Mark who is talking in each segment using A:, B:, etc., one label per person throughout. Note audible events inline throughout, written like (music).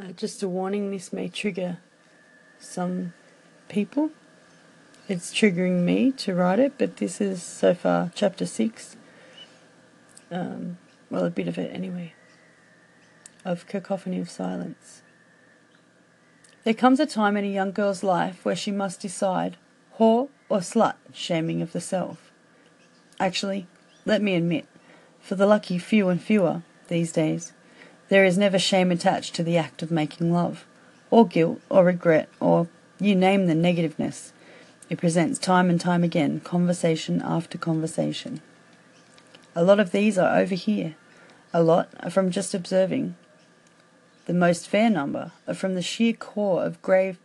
A: Uh, just a warning this may trigger some people. It's triggering me to write it, but this is so far chapter 6. Um, well, a bit of it anyway, of Cacophony of Silence. There comes a time in a young girl's life where she must decide whore or slut, shaming of the self. Actually, let me admit, for the lucky few and fewer these days, there is never shame attached to the act of making love, or guilt, or regret, or you name the negativeness. It presents time and time again, conversation after conversation. A lot of these are over here. A lot are from just observing. The most fair number are from the sheer core of grave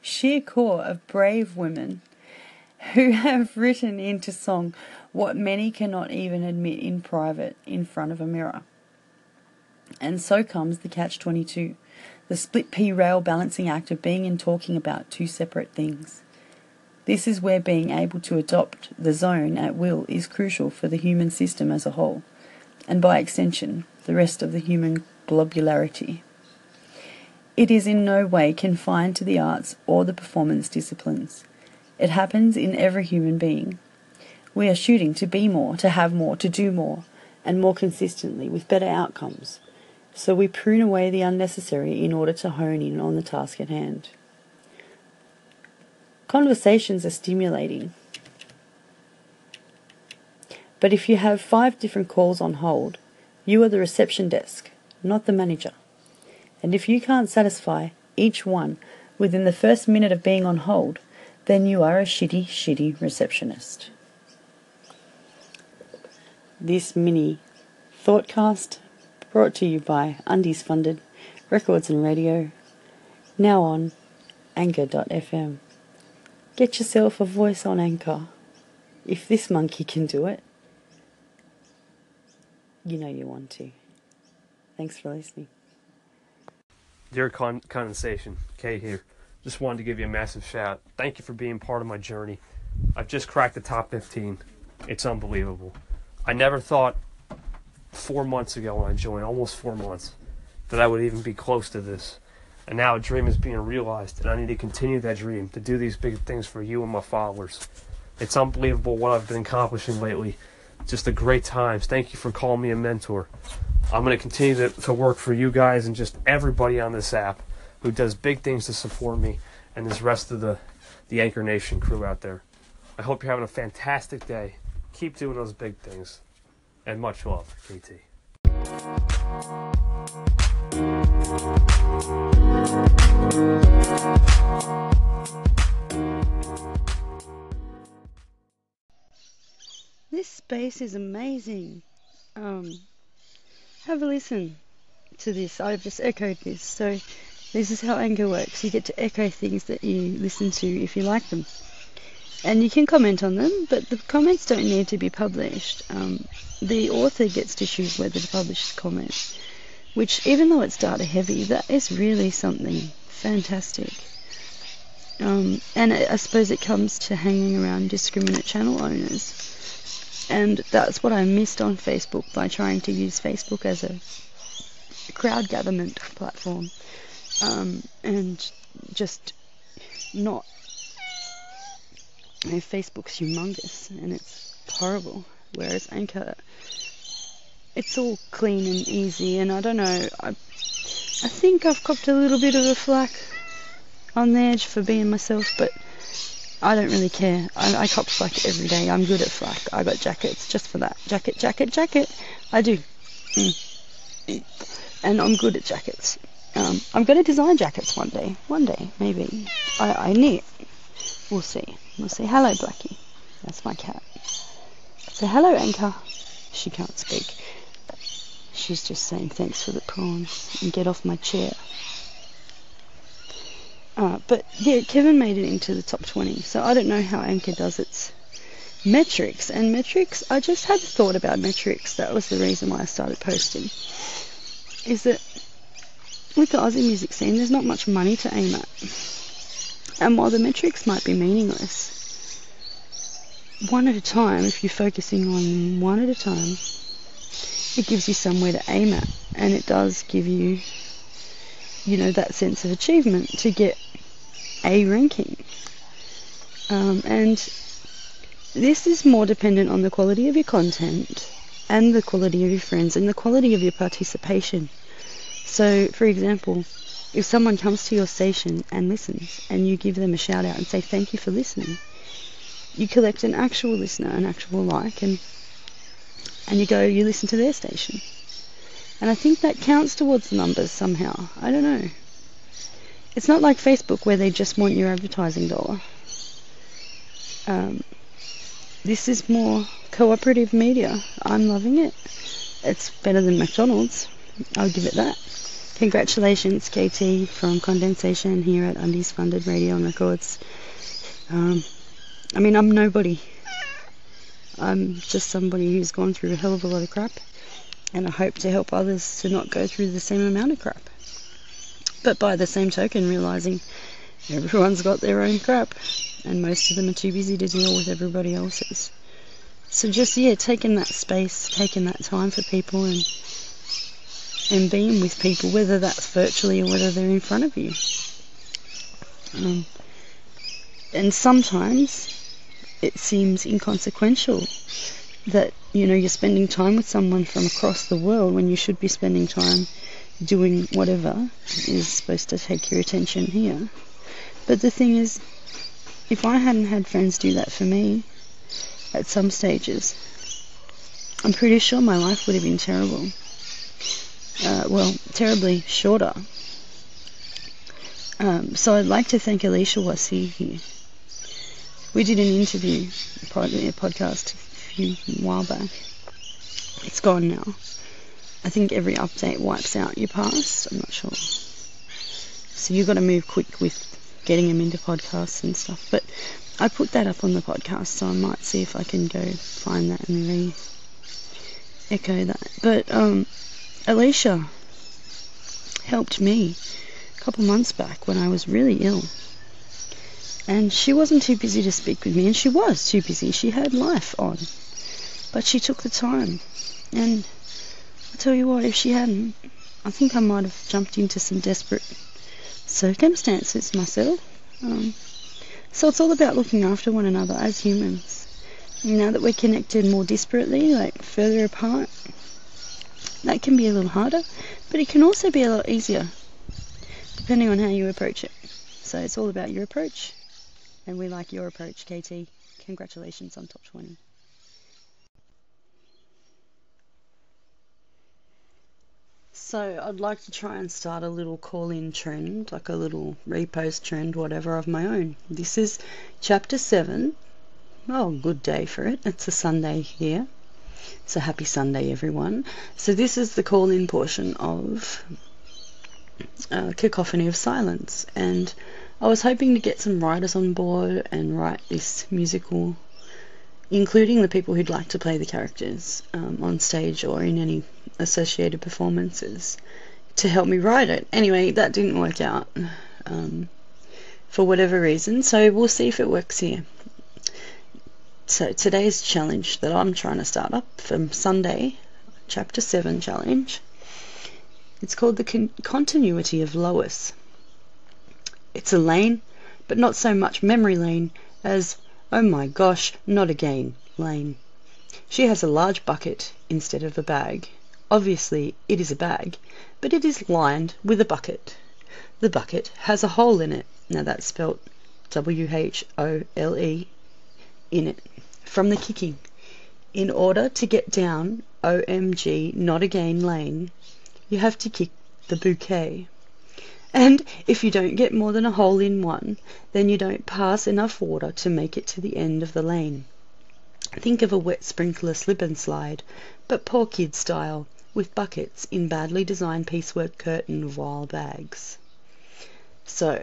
A: sheer core of brave women who (laughs) have written into song what many cannot even admit in private in front of a mirror. And so comes the catch 22, the split pea rail balancing act of being and talking about two separate things. This is where being able to adopt the zone at will is crucial for the human system as a whole, and by extension, the rest of the human globularity. It is in no way confined to the arts or the performance disciplines. It happens in every human being. We are shooting to be more, to have more, to do more, and more consistently with better outcomes. So we prune away the unnecessary in order to hone in on the task at hand. Conversations are stimulating. But if you have five different calls on hold, you are the reception desk, not the manager. And if you can't satisfy each one within the first minute of being on hold, then you are a shitty, shitty receptionist. This mini thoughtcast brought to you by Undies Funded, Records and Radio, now on Anchor.fm. Get yourself a voice on Anchor. If this monkey can do it, you know you want to. Thanks for listening.
B: Dear con- Condensation, Kay here. Just wanted to give you a massive shout. Thank you for being part of my journey. I've just cracked the top 15. It's unbelievable. I never thought four months ago when I joined, almost four months, that I would even be close to this. And now a dream is being realized, and I need to continue that dream to do these big things for you and my followers. It's unbelievable what I've been accomplishing lately. Just a great times. Thank you for calling me a mentor. I'm going to continue to, to work for you guys and just everybody on this app who does big things to support me and this rest of the, the Anchor Nation crew out there. I hope you're having a fantastic day. Keep doing those big things. And much love, KT.
A: This space is amazing. Um, have a listen to this. I've just echoed this. So this is how Anchor works. You get to echo things that you listen to if you like them. And you can comment on them, but the comments don't need to be published. Um, the author gets to choose whether to publish the comments, which, even though it's data heavy, that is really something fantastic. Um, and I suppose it comes to hanging around discriminate channel owners. And that's what I missed on Facebook by trying to use Facebook as a crowd gatherment platform. Um, and just not. Facebook's humongous and it's horrible. Whereas Anchor, it's all clean and easy. And I don't know, I, I think I've copped a little bit of a flack on the edge for being myself, but I don't really care. I, I cop flack every day. I'm good at flack. I got jackets just for that. Jacket, jacket, jacket. I do. Mm. And I'm good at jackets. Um, I'm going to design jackets one day. One day, maybe. I, I need. We'll see. We'll say Hello, Blackie. That's my cat. So, hello, Anchor. She can't speak. She's just saying thanks for the prawns and get off my chair. Uh, but yeah, Kevin made it into the top 20. So I don't know how Anchor does its metrics. And metrics, I just had a thought about metrics. That was the reason why I started posting. Is that with the Aussie music scene, there's not much money to aim at. And while the metrics might be meaningless, one at a time, if you're focusing on one at a time, it gives you somewhere to aim at. And it does give you you know, that sense of achievement to get a ranking. Um, and this is more dependent on the quality of your content and the quality of your friends and the quality of your participation. So, for example, if someone comes to your station and listens and you give them a shout out and say thank you for listening, you collect an actual listener, an actual like, and and you go, you listen to their station. And I think that counts towards the numbers somehow. I don't know. It's not like Facebook where they just want your advertising dollar. Um, this is more cooperative media. I'm loving it. It's better than McDonald's. I'll give it that. Congratulations, KT from Condensation here at Undies Funded Radio and Records. Um, I mean, I'm nobody. I'm just somebody who's gone through a hell of a lot of crap, and I hope to help others to not go through the same amount of crap. But by the same token, realizing everyone's got their own crap, and most of them are too busy to deal with everybody else's. So just yeah, taking that space, taking that time for people, and and being with people, whether that's virtually or whether they're in front of you. Um, and sometimes it seems inconsequential that you know you're spending time with someone from across the world when you should be spending time doing whatever is supposed to take your attention here. But the thing is, if I hadn't had friends do that for me at some stages, I'm pretty sure my life would have been terrible. Uh, well, terribly shorter. Um, so I'd like to thank Alicia Wasi here we did an interview, probably a podcast a few while back. It's gone now. I think every update wipes out your past. I'm not sure. So you've got to move quick with getting them into podcasts and stuff. But I put that up on the podcast, so I might see if I can go find that and re echo that. But um, Alicia helped me a couple months back when I was really ill and she wasn't too busy to speak with me, and she was too busy. She had life on. But she took the time. And I tell you what, if she hadn't, I think I might have jumped into some desperate circumstances myself. Um, so it's all about looking after one another as humans. And now that we're connected more disparately, like further apart, that can be a little harder, but it can also be a lot easier, depending on how you approach it. So it's all about your approach and we like your approach, KT. Congratulations on top 20. So I'd like to try and start a little call-in trend, like a little repost trend, whatever, of my own. This is chapter 7. Oh, good day for it. It's a Sunday here. A happy Sunday, everyone. So this is the call-in portion of uh, Cacophony of Silence. And I was hoping to get some writers on board and write this musical, including the people who'd like to play the characters um, on stage or in any associated performances, to help me write it. Anyway, that didn't work out um, for whatever reason, so we'll see if it works here. So today's challenge that I'm trying to start up from Sunday, Chapter 7 challenge, it's called the con- Continuity of Lois. It's a lane, but not so much memory lane as oh my gosh, not again lane. She has a large bucket instead of a bag. Obviously it is a bag, but it is lined with a bucket. The bucket has a hole in it. Now that's spelt W H O L E in it from the kicking. In order to get down OMG not again lane, you have to kick the bouquet. And if you don't get more than a hole in one, then you don't pass enough water to make it to the end of the lane. Think of a wet sprinkler slip and slide, but poor kid style, with buckets in badly designed piecework curtain voile bags. So,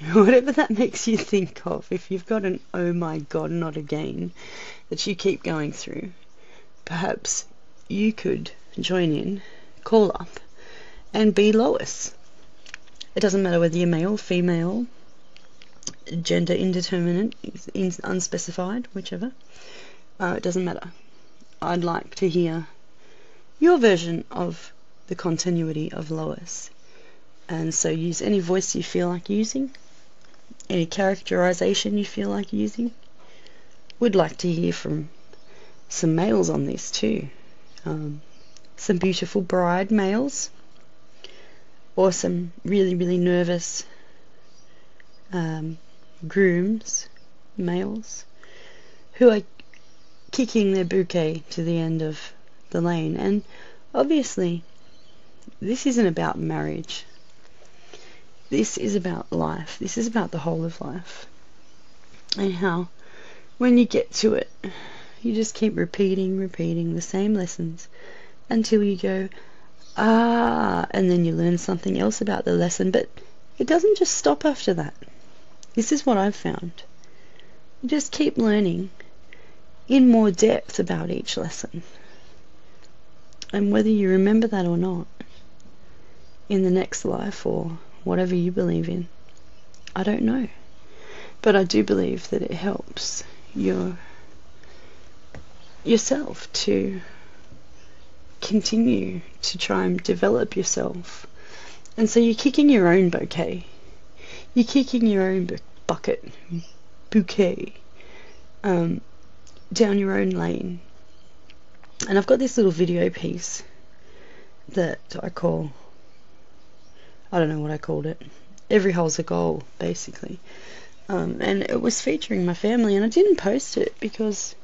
A: (laughs) whatever that makes you think of, if you've got an oh my god, not again that you keep going through, perhaps you could join in, call up, and be Lois. It doesn't matter whether you're male, female, gender indeterminate, unspecified, whichever. Uh, it doesn't matter. I'd like to hear your version of the continuity of Lois. And so use any voice you feel like using, any characterization you feel like using. we'd like to hear from some males on this too. Um, some beautiful bride males, or some really, really nervous um, grooms, males, who are kicking their bouquet to the end of the lane. And obviously, this isn't about marriage. This is about life. This is about the whole of life. And how, when you get to it, you just keep repeating, repeating the same lessons until you go, ah, and then you learn something else about the lesson. But it doesn't just stop after that. This is what I've found. You just keep learning in more depth about each lesson. And whether you remember that or not in the next life or whatever you believe in, I don't know. But I do believe that it helps your yourself to continue to try and develop yourself. And so you're kicking your own bouquet. You're kicking your own bu- bucket, bouquet, um, down your own lane. And I've got this little video piece that I call, I don't know what I called it. Every hole's a goal, basically. Um, and it was featuring my family, and I didn't post it because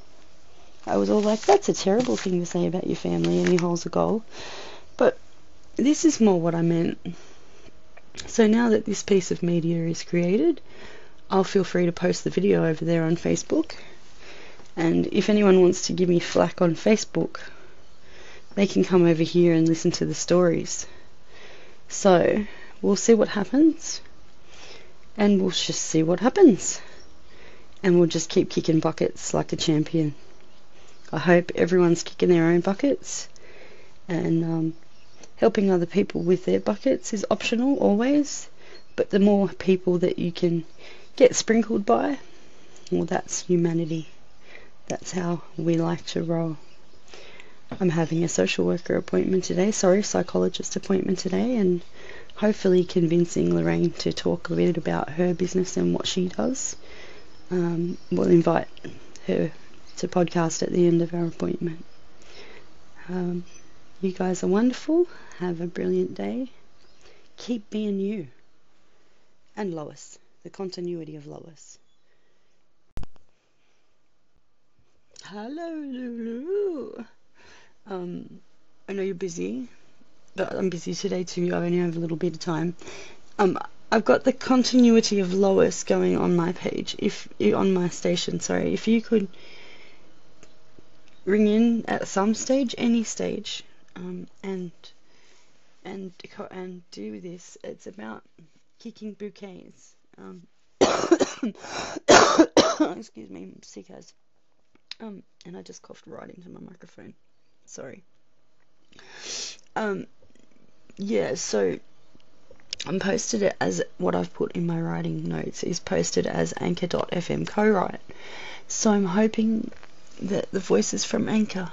A: I was all like, that's a terrible thing to say about your family, any hole's a goal. But this is more what I meant. So now that this piece of media is created, I'll feel free to post the video over there on Facebook. And if anyone wants to give me flack on Facebook, they can come over here and listen to the stories. So we'll see what happens. And we'll just see what happens. And we'll just keep kicking buckets like a champion. I hope everyone's kicking their own buckets and um, helping other people with their buckets is optional always. But the more people that you can get sprinkled by, well, that's humanity. That's how we like to roll. I'm having a social worker appointment today, sorry, psychologist appointment today, and hopefully convincing Lorraine to talk a bit about her business and what she does. Um, we'll invite her to podcast at the end of our appointment. Um, you guys are wonderful. Have a brilliant day. Keep being you. And Lois, the continuity of Lois. Hello, Lulu. Um, I know you're busy, but I'm busy today too. I only have a little bit of time. Um, I've got the continuity of Lois going on my page. If on my station, sorry. If you could ring in at some stage, any stage, um, and and and do this. It's about kicking bouquets. Um, (coughs) excuse me, I'm sick as. Um, and I just coughed right into my microphone. Sorry. Um, yeah. So I'm posted it as what I've put in my writing notes is posted as anchor.fm co-write. So I'm hoping that the voices from Anchor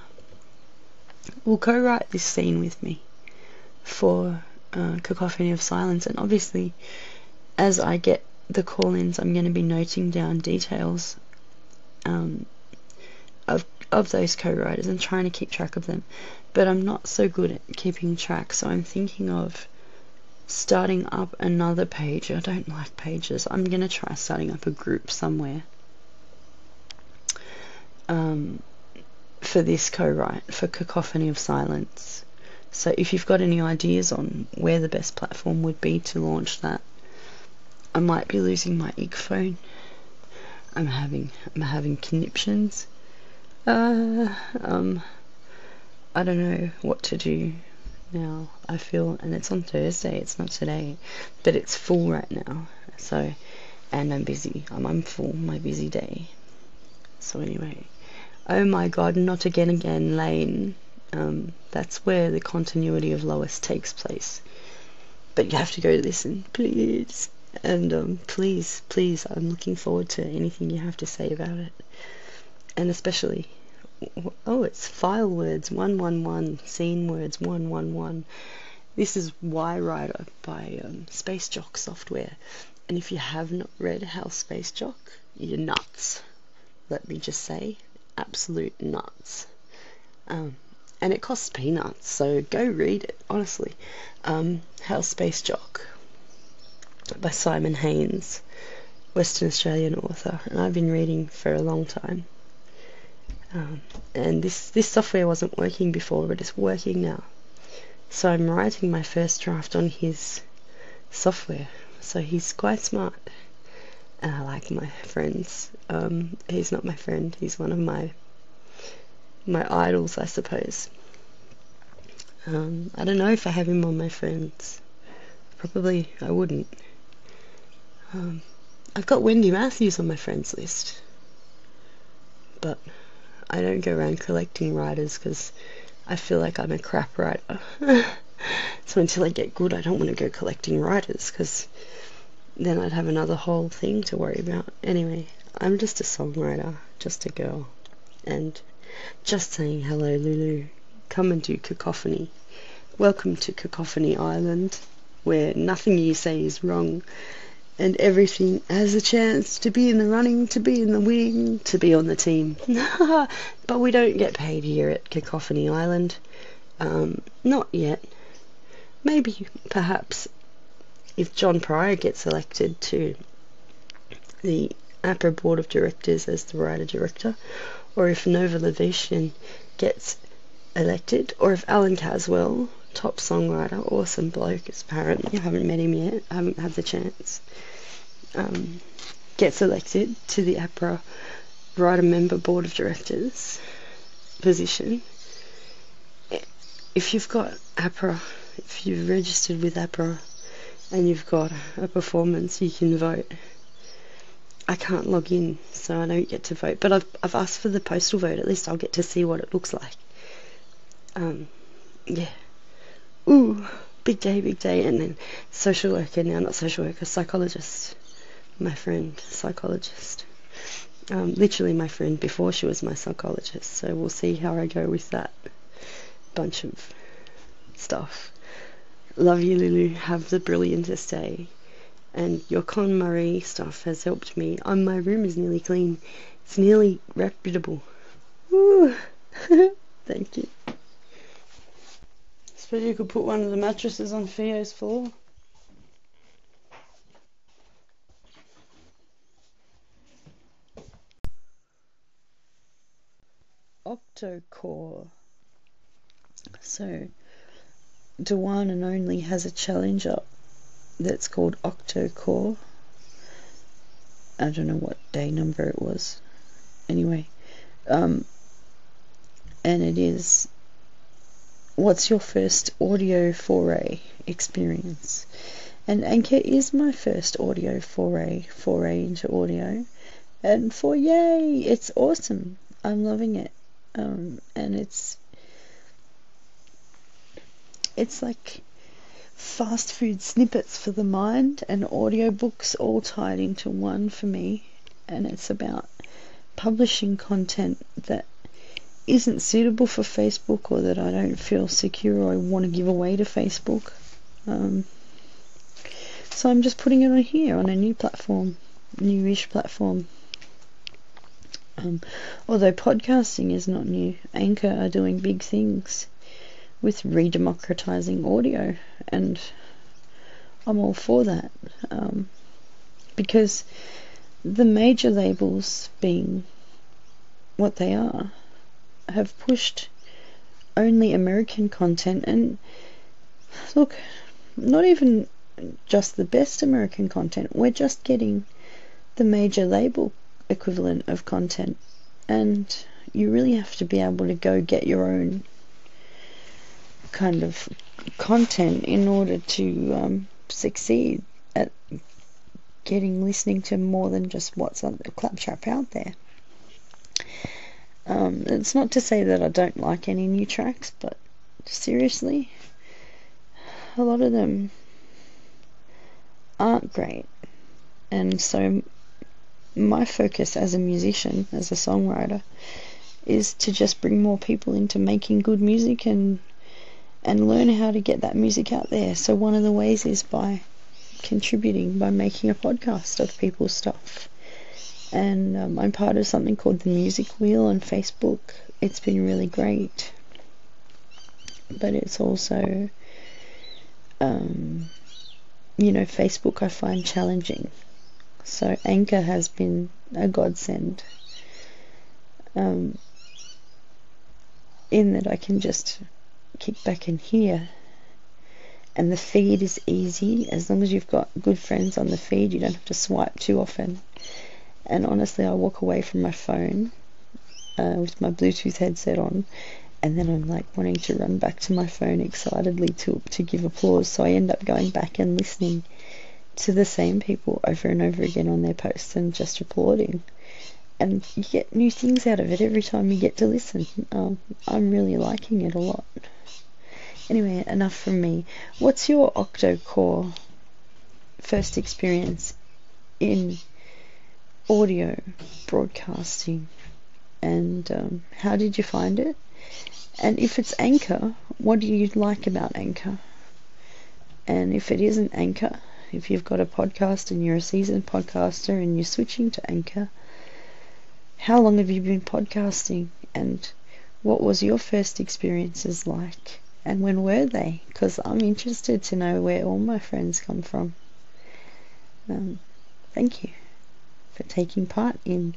A: will co-write this scene with me for uh, Cacophony of Silence. And obviously, as I get the call-ins, I'm going to be noting down details um, of of those co-writers and trying to keep track of them. But I'm not so good at keeping track, so I'm thinking of starting up another page. I don't like pages. I'm going to try starting up a group somewhere um, for this co-write for Cacophony of Silence. So if you've got any ideas on where the best platform would be to launch that, I might be losing my ig phone. I'm having I'm having conniptions. Uh, um, I don't know what to do now. I feel, and it's on Thursday. It's not today, but it's full right now. So, and I'm busy. I'm I'm full. My busy day. So anyway, Oh my God, not again again lane. Um, that's where the continuity of Lois takes place. But you have to go listen, please. And um, please, please, I'm looking forward to anything you have to say about it. And especially, oh, it's file words 111, scene words 111. This is yWriter by um, Spacejock Software. And if you have not read Hal Spacejock, you're nuts. Let me just say, absolute nuts. Um, and it costs peanuts, so go read it, honestly. Um, Hal Spacejock by Simon Haynes, Western Australian author, and I've been reading for a long time. Um, and this, this software wasn't working before, but it's working now. So I'm writing my first draft on his software. So he's quite smart. And I like my friends. Um, he's not my friend. He's one of my my idols, I suppose. Um, I don't know if I have him on my friends. Probably I wouldn't. Um, I've got Wendy Matthews on my friends list. But I don't go around collecting writers because I feel like I'm a crap writer. (laughs) so until I get good, I don't want to go collecting writers because then I'd have another whole thing to worry about. Anyway, I'm just a songwriter, just a girl, and just saying hello, Lulu. Come and do cacophony. Welcome to Cacophony Island, where nothing you say is wrong and everything has a chance to be in the running, to be in the wing, to be on the team. (laughs) but we don't get paid here at Cacophony Island. Um, not yet. Maybe, perhaps, if John Pryor gets elected to the APRA Board of Directors as the writer director, or if Nova Levetian gets elected, or if Allan Caswell, top songwriter, awesome bloke, apparently, I haven't met him yet, I haven't had the chance, um, gets elected to the APRA writer member board of directors position. If you've got APRA, if you've registered with APRA and you've got a performance, you can vote. I can't log in, so I don't get to vote. But I've I've asked for the postal vote. At least I'll get to see what it looks like. Um, yeah. Ooh, big day, big day. And then social worker now, not social worker, psychologist. My friend, psychologist. Um, literally my friend before she was my psychologist. So we'll see how I go with that bunch of stuff. Love you, Lulu. Have the brilliantest day and your KonMari stuff has helped me. Um, my room is nearly clean. It's nearly reputable. (laughs) Thank you.
C: Suppose you could put one of the mattresses on Theo's floor. Octocore. So, one and only has a challenger that's called Octocore. I don't know what day number it was. Anyway, um, and it is what's your first audio foray experience? And Anchor is my first audio foray, foray into audio. And for yay, it's awesome. I'm loving it. Um, and it's, it's like fast food snippets for the mind and audiobooks all tied into one for me. And it's about publishing content that isn't suitable for Facebook or that I don't feel secure or I want to give away to Facebook. Um, so I'm just putting it on here on a new platform, newish platform. Um, although podcasting is not new, Anchor are doing big things with redemocratizing audio, and I'm all for that um, because the major labels, being what they are, have pushed only American content, and look, not even just the best American content. We're just getting the major label equivalent of content, and you really have to be able to go get your own kind of content in order to um, succeed at getting listening to more than just what's on the claptrap out there. Um, it's not to say that I don't like any new tracks, but seriously, a lot of them aren't great. And so, my focus as a musician, as a songwriter, is to just bring more people into making good music and
A: and learn how to get that music out there. So one of the ways is by contributing, by making a podcast of people's stuff. And um, I'm part of something called the Music Wheel on Facebook. It's been really great, but it's also, um, you know, Facebook I find challenging. So Anchor has been a godsend. Um, in that I can just kick back and hear. And the feed is easy as long as you've got good friends on the feed. You don't have to swipe too often. And honestly, I walk away from my phone uh, with my Bluetooth headset on, and then I'm like wanting to run back to my phone excitedly to to give applause. So I end up going back and listening to the same people over and over again on their posts and just applauding and you get new things out of it every time you get to listen. Um, I'm really liking it a lot. Anyway, enough from me. What's your octo-core first experience in audio broadcasting, and um, how did you find it? And if it's Anchor, what do you like about Anchor? And if it isn't Anchor, if you've got a podcast and you're a seasoned podcaster and you're switching to Anchor, how long have you been podcasting and what was your first experiences like and when were they? Because I'm interested to know where all my friends come from. Um, thank you for taking part in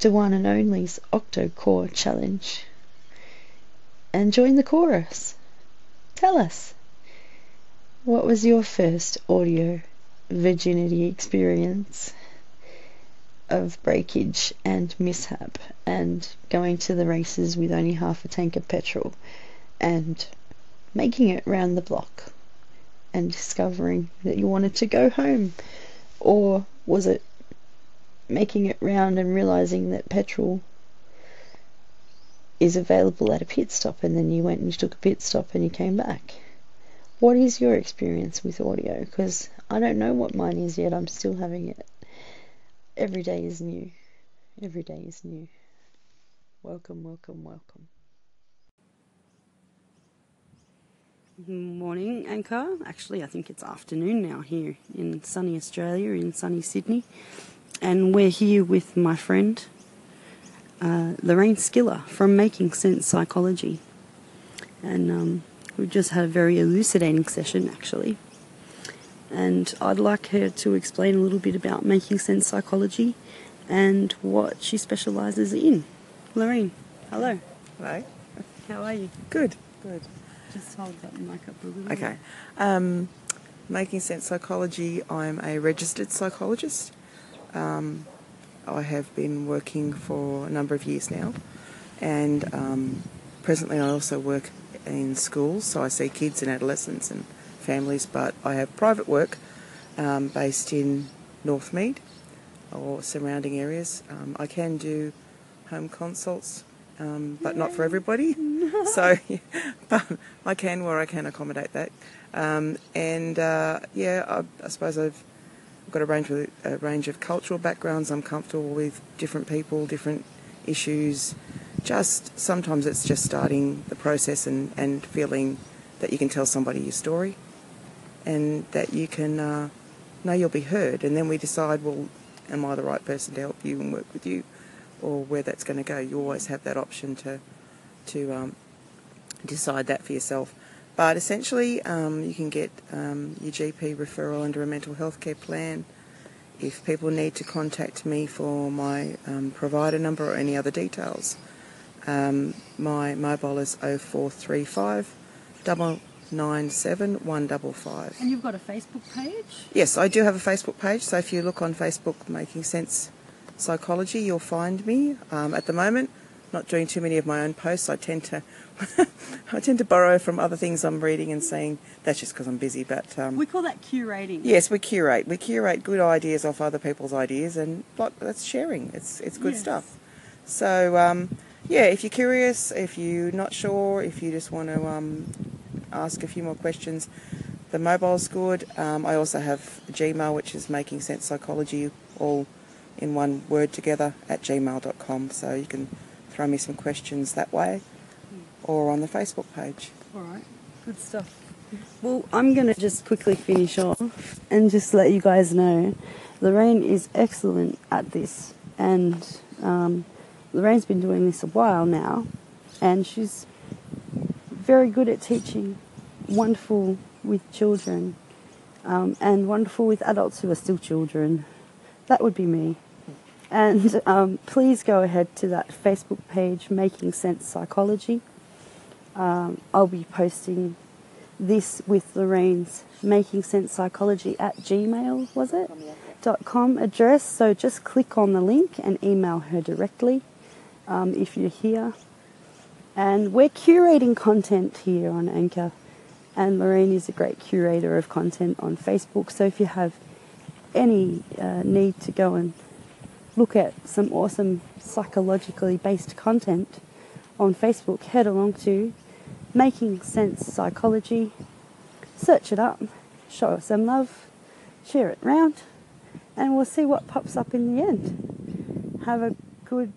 A: the one and only's Octo Core Challenge. And join the chorus. Tell us, what was your first audio virginity experience? of breakage and mishap and going to the races with only half a tank of petrol and making it round the block and discovering that you wanted to go home? Or was it making it round and realizing that petrol is available at a pit stop and then you went and you took a pit stop and you came back? What is your experience with audio? Because I don't know what mine is yet, I'm still having it every day is new. Every day is new. Welcome, welcome, welcome.
D: Morning, Anchor. Actually, I think it's afternoon now here in sunny Australia, in sunny Sydney. And we're here with my friend uh, Lorraine Skiller from Making Sense Psychology. And um, we've just had a very elucidating session, actually and I'd like her to explain a little bit about making sense psychology and what she specialises in. Lorraine, hello.
E: Hello.
D: How are you?
E: Good. Good.
D: Just hold that mic up a little.
E: Okay. Um, making sense psychology. I'm a registered psychologist. Um, I have been working for a number of years now, and um, presently I also work in schools. So I see kids and adolescents and families, but I have private work um, based in Northmead or surrounding areas. Um, I can do home consults, um, but not for everybody. (laughs) so, (laughs) but I can where I can accommodate that. Um, and uh, yeah, I, I, suppose I've got a range of a range of cultural backgrounds. I'm comfortable with different people, different issues. Just sometimes it's just starting the process and, and feeling that you can tell somebody your story and that you can uh, know you'll be heard. And then we decide, well, am I the right person to help you and work with you, or where that's going to go. You always have that option to to um, decide that for yourself. But essentially, um, you can get um, your GP referral under a mental health care plan. If people need to contact me for my um, provider number or any other details, um, my mobile is 0435 double nine seven one double five.
D: And you've got a Facebook page?
E: Yes, I do have a Facebook page. So if you look on Facebook, Making Sense Psychology, you'll find me. Um, at the moment, not doing too many of my own posts. I tend to, (laughs) I tend to borrow from other things I'm reading and seeing. that's just because I'm busy. But um,
D: we call that curating.
E: Yes, we curate. We curate good ideas off other people's ideas, and that's sharing. It's it's good yes. stuff. So um, yeah, if you're curious, if you're not sure, if you just want to um, ask a few more questions. The mobile's good. Um, I also have Gmail, which is Making Sense Psychology, all in one word together at gmail.com. So you can throw me some questions that way or on the Facebook page.
D: All right.
A: Good stuff. Well, I'm going to just quickly finish off and just let you guys know Lorraine is excellent at this. And um, Lorraine's been doing this a while now. And she's very good at teaching, wonderful with children, um, and wonderful with adults who are still children. That would be me. And um, please go ahead to that Facebook page, Making Sense Psychology. Um, I'll be posting this with Lorraine's Making Sense Psychology at Gmail, was it? Dot com address. So just click on the link and email her directly um, if you're here. And we're curating content here on Anchor. And Lorraine is a great curator of content on Facebook. So if you have any uh, need to go and look at some awesome psychologically based content on Facebook, head along to Making Sense Psychology. Search it up, show us some love, share it round, and we'll see what pops up in the end. Have a good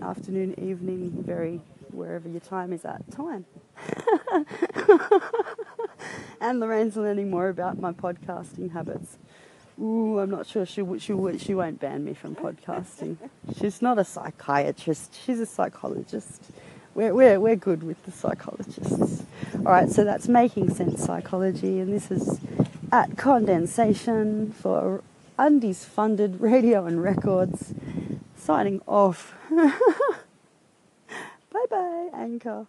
A: afternoon, evening, very wherever your time is at time. (laughs) and Lorraine's learning more about my podcasting habits. Ooh, I'm not sure she she she won't ban me from podcasting. She's not a psychiatrist. She's a psychologist. We're we're we're good with the psychologists. All right, so that's making sense psychology, and this is at condensation for Undies funded radio and records. Signing off. (laughs) bye bye, Anchor.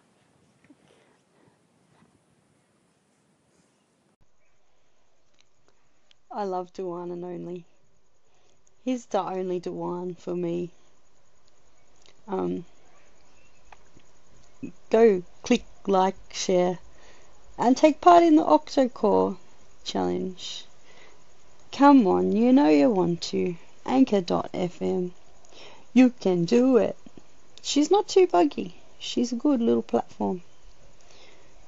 A: I love Dewan and only. He's the only Dewan for me. Um, go click like, share, and take part in the Octocore challenge. Come on, you know you want to. Anchor.fm. You can do it. She's not too buggy. She's a good little platform.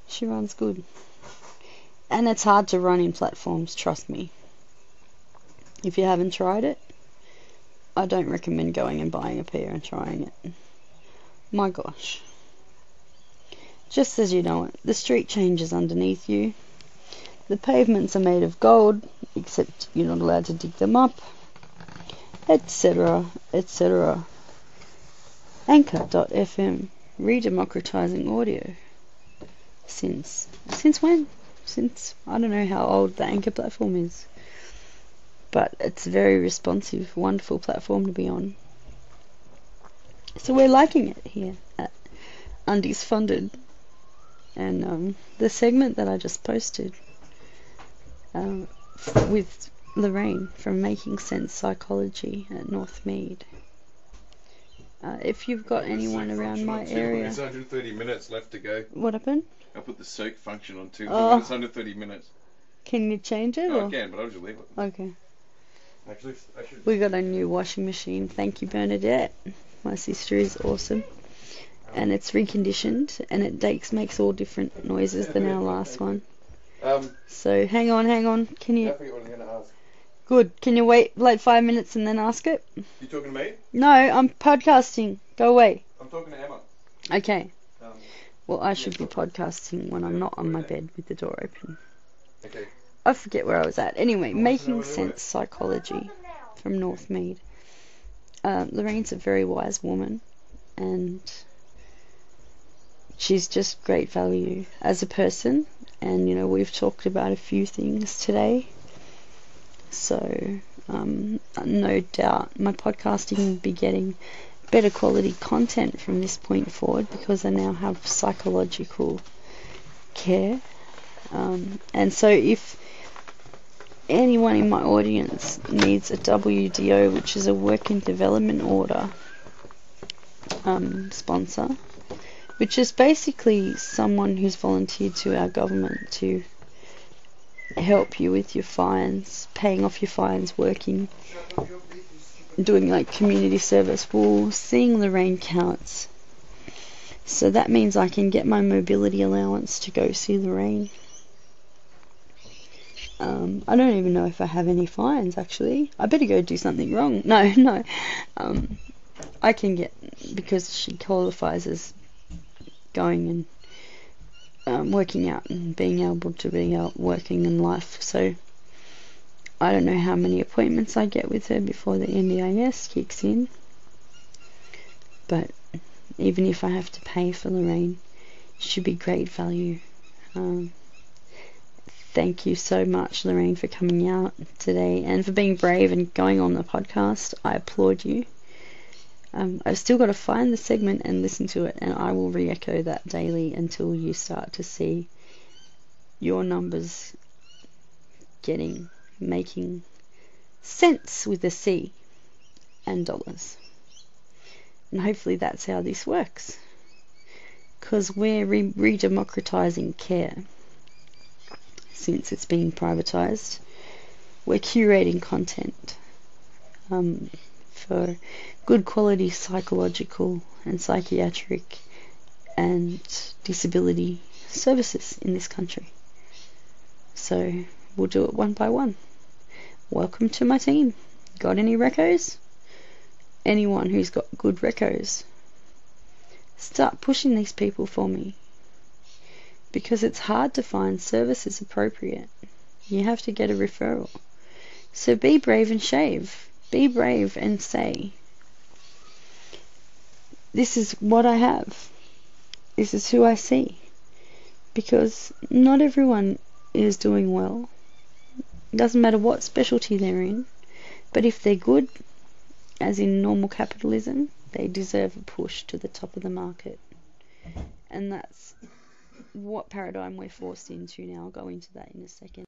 A: She runs good. And it's hard to run in platforms, trust me. If you haven't tried it, I don't recommend going and buying a pair and trying it. My gosh. Just as you know it, the street changes underneath you. The pavements are made of gold, except you're not allowed to dig them up, etc., etc. Anchor.fm, redemocratizing audio. Since since when? Since I don't know how old the Anchor platform is but it's a very responsive, wonderful platform to be on. So we're liking it here at Undies Funded. And um, the segment that I just posted uh, with Lorraine from Making Sense Psychology at Northmead. Uh, if you've got anyone around my area.
F: There's 130 minutes left to go.
A: What happened?
F: I put the soak function on two.
A: Oh.
F: It's under 30 minutes.
A: Can you change it?
F: No? I can, but I'll just leave it.
A: Okay.
F: Actually, I should.
A: We got a new washing machine. Thank you, Bernadette. My sister is awesome. And it's reconditioned and it takes, makes all different noises than our last one.
F: Um,
A: So hang on, hang on. Can you?
F: forget what I'm going to ask.
A: Good. Can you wait like five minutes and then ask it?
F: You talking to me?
A: No, I'm podcasting. Go away.
F: I'm talking to Emma.
A: Okay.
F: Um,
A: Well, I should be podcasting when I'm not on my bed with the door open.
F: okay.
A: I forget where I was at. Anyway,
F: know
A: making
F: you
A: sense psychology from Northmead. Uh, Lorraine's a very wise woman, and she's just great value as a person. And you know, we've talked about a few things today. So, um, no doubt, my podcasting will be getting better quality content from this point forward because I now have psychological care. Um, and so, if anyone in my audience needs a WDO, which is a work in development order um, sponsor, which is basically someone who's volunteered to our government to help you with your fines, paying off your fines, working, doing like community service. Well, seeing Lorraine counts. So that means I can get my mobility allowance to go see Lorraine. Um, I don't even know if I have any fines actually. I better go do something wrong. (laughs) No, no. Um, I can get because she qualifies as going and um, working out and being able to be out working in life. So I don't know how many appointments I get with her before the NDIS kicks in. But even if I have to pay for Lorraine, should be great value. Um, thank you so much, Lorraine, for coming out today and for being brave and going on the podcast. I applaud you. Um, I've still got to find the segment and listen to it, and I will re echo that daily until you start to see your numbers getting, making sense with a C and dollars. And hopefully that's how this works. Because we're re- redemocratizing care since it's been privatized. We're curating content um, for good quality psychological and psychiatric and disability services in this country. So we'll do it one by one. Welcome to my team. Got any recos? Anyone who's got good recos, start pushing these people for me. Because it's hard to find services appropriate. You have to get a referral. So be brave and shave. Be brave and say, this is what I have. This is who I see. Because not everyone is doing well. It doesn't matter what specialty they're in. But if they're good, as in normal capitalism, they deserve a push to the top of the market. And that's what paradigm we're forced into now. I'll go into that in a second.